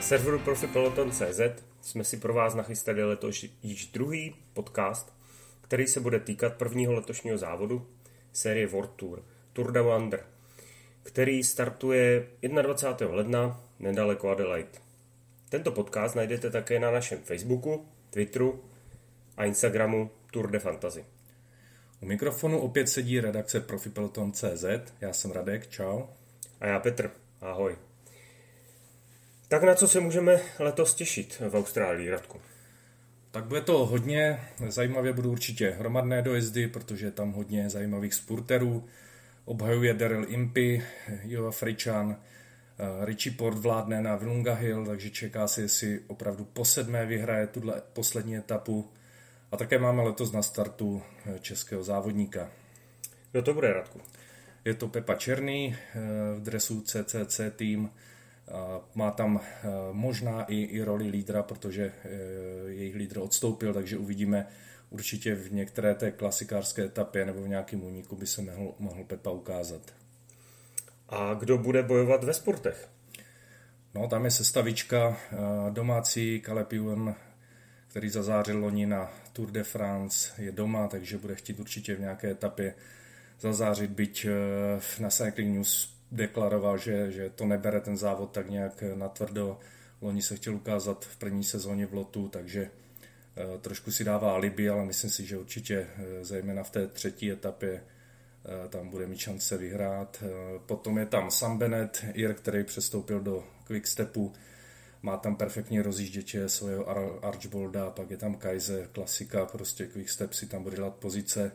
serveru profipeloton.cz jsme si pro vás nachystali letos již druhý podcast, který se bude týkat prvního letošního závodu série World Tour, Tour de Wander, který startuje 21. ledna nedaleko Adelaide. Tento podcast najdete také na našem Facebooku, Twitteru a Instagramu Tour de Fantasy. U mikrofonu opět sedí redakce profipeloton.cz. Já jsem Radek, čau. A já Petr, ahoj. Tak na co se můžeme letos těšit v Austrálii, Radku? Tak bude to hodně, zajímavě budou určitě hromadné dojezdy, protože je tam hodně zajímavých spurterů. Obhajuje Daryl Impy, Jo Afričan, eh, Richie Port vládne na Vilunga Hill, takže čeká se, jestli opravdu po sedmé vyhraje tuhle poslední etapu. A také máme letos na startu eh, českého závodníka. Kdo to bude, Radku? Je to Pepa Černý eh, v dresu CCC tým. Má tam možná i, i roli lídra, protože jejich lídr odstoupil, takže uvidíme určitě v některé té klasikářské etapě nebo v nějakém úniku by se mohl, mohl Pepa ukázat. A kdo bude bojovat ve sportech? No, tam je sestavička domácí Ewan, který zazářil loni na Tour de France, je doma, takže bude chtít určitě v nějaké etapě zazářit, byť na Cycling News deklaroval, že, že to nebere ten závod tak nějak natvrdo. Loni se chtěl ukázat v první sezóně v lotu, takže eh, trošku si dává alibi, ale myslím si, že určitě eh, zejména v té třetí etapě eh, tam bude mít šance vyhrát. Potom je tam Sam Bennett, Ir, který přestoupil do Quickstepu, má tam perfektní rozjížděče svého Archbolda, pak je tam Kaiser, klasika, prostě Quickstep si tam bude dělat pozice.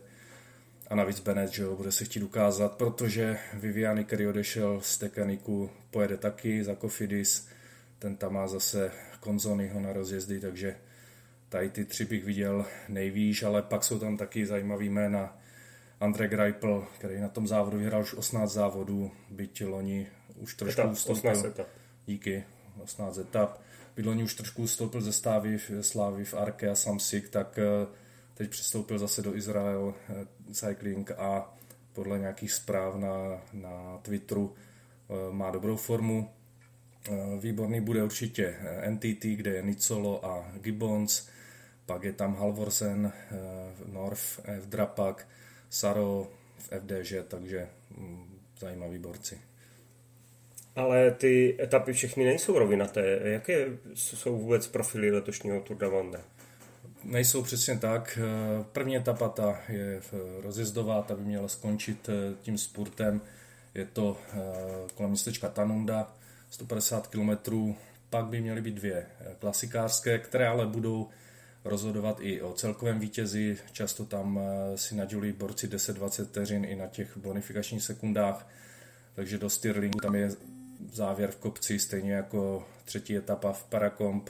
A navíc Bennett, že jo, bude se chtít ukázat, protože Viviani, který odešel z Tekaniku, pojede taky za Kofidis, ten tam má zase Konzonyho na rozjezdy, takže tady ty tři bych viděl nejvýš, ale pak jsou tam taky zajímavý jména. Andre Greipel, který na tom závodu vyhrál už 18 závodů, byť loni už trošku etap, ustoupil. Díky, 18 etap. Byť loni už trošku ustoupil ze stávy Slávy v Arke a Samsik, tak eh, teď přistoupil zase do Izrael eh, Cycling a podle nějakých zpráv na, na Twitteru eh, má dobrou formu. Eh, výborný bude určitě NTT, kde je Nicolo a Gibbons, pak je tam Halvorsen, North v Drapak, Saro v FDŽ, takže mm, zajímaví borci. Ale ty etapy všechny nejsou rovinaté. Jaké jsou vůbec profily letošního Tour de Vendée? Nejsou přesně tak. První etapa ta je rozjezdová, ta by měla skončit eh, tím spurtem. Je to eh, kolem městečka Tanunda, 150 km. Pak by měly být dvě eh, klasikářské, které ale budou rozhodovat i o celkovém vítězi. Často tam si nadělují borci 10-20 vteřin i na těch bonifikačních sekundách. Takže do Stirlingu tam je závěr v kopci, stejně jako třetí etapa v Parakomp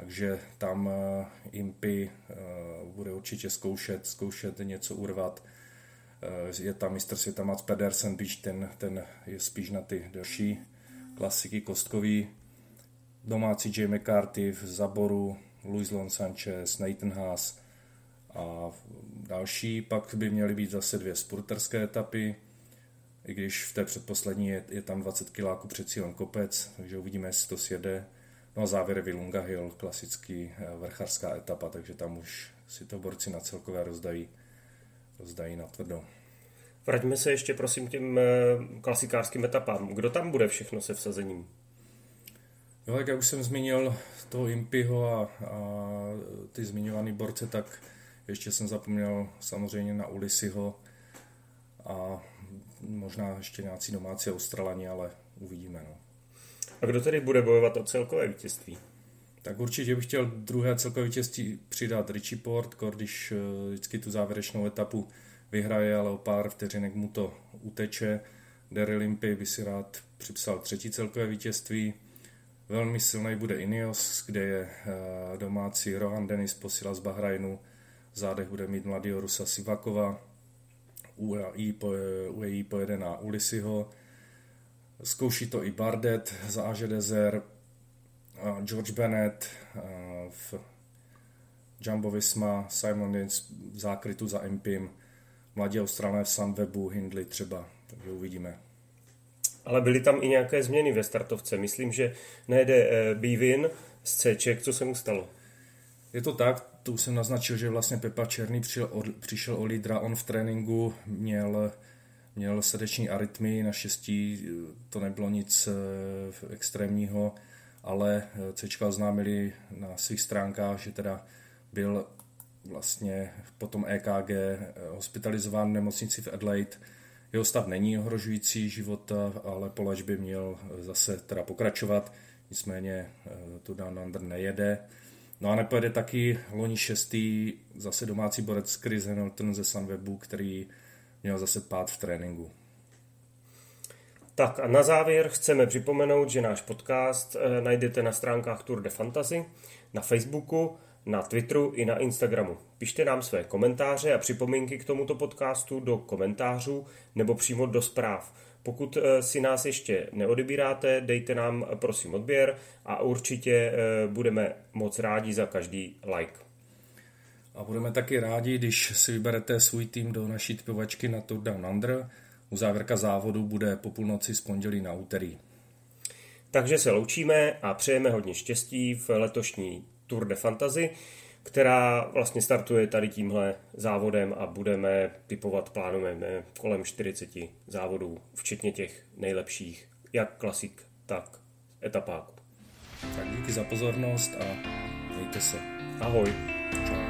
takže tam eh, Impy eh, bude určitě zkoušet, zkoušet něco urvat. Eh, je tam mistr světa Mats Pedersen, byť ten, ten je spíš na ty další klasiky kostkový. Domácí J. McCarthy v Zaboru, Luis Lon Sanchez, Nathan Haas a další. Pak by měly být zase dvě spurterské etapy, i když v té předposlední je, je tam 20 kiláků před cílem kopec, takže uvidíme, jestli to sjede. No a závěr Vilunga Hill, klasický eh, vrchařská etapa, takže tam už si to borci na celkové rozdají, rozdají na tvrdo. Vraťme se ještě prosím k těm eh, klasikářským etapám. Kdo tam bude všechno se vsazením? Jo, jak já už jsem zmínil toho Impyho a, a ty zmiňované borce, tak ještě jsem zapomněl samozřejmě na Ulisiho a možná ještě nějací domácí Australani, ale uvidíme. No. A kdo tedy bude bojovat o celkové vítězství? Tak určitě bych chtěl druhé celkové vítězství přidat Richie Port, když eh, vždycky tu závěrečnou etapu vyhraje, ale o pár vteřinek mu to uteče. Daryl Limpy by si rád připsal třetí celkové vítězství. Velmi silný bude Ineos, kde je eh, domácí Rohan Dennis posila z Bahrajnu. V zádech bude mít mladý Rusa Sivakova. UAE, UAE pojede na Ulisiho. Zkouší to i Bardet za AG Desert, George Bennett v Jumbo Visma, Simon Dins v zákrytu za Empim, mladí Australané v Sunwebu, Hindley třeba, takže uvidíme. Ale byly tam i nějaké změny ve startovce. Myslím, že nejde eh, Bivin z C, co se mu stalo? Je to tak, to už jsem naznačil, že vlastně Pepa Černý přišel o, přišel o lídra, on v tréninku měl, měl srdeční arytmii, naštěstí to nebylo nic extrémního, ale Cčka oznámili na svých stránkách, že teda byl vlastně po tom EKG hospitalizován v nemocnici v Adelaide. Jeho stav není ohrožující života, ale po léčbě měl zase teda pokračovat, nicméně tu Down Under nejede. No a nepojede taky loni šestý zase domácí borec Chris Hamilton ze Sunwebu, který měl zase pád v tréninku. Tak a na závěr chceme připomenout, že náš podcast eh, najdete na stránkách Tour de Fantasy, na Facebooku, na Twitteru i na Instagramu. Pište nám své komentáře a připomínky k tomuto podcastu do komentářů nebo přímo do zpráv. Pokud eh, si nás ještě neodebíráte, dejte nám prosím odběr a určitě eh, budeme moc rádi za každý like. A budeme taky rádi, když si vyberete svůj tým do naší typovačky na Tour Down Under. Uzávěrka závodu bude po půlnoci z pondělí na úterý. Takže se loučíme a přejeme hodně štěstí v letošní Tour de Fantasy která vlastně startuje tady tímhle závodem a budeme typovat, plánujeme kolem 40 závodů, včetně těch nejlepších, jak klasik, tak etapáků. Tak díky za pozornost a mějte se. Ahoj. Čau.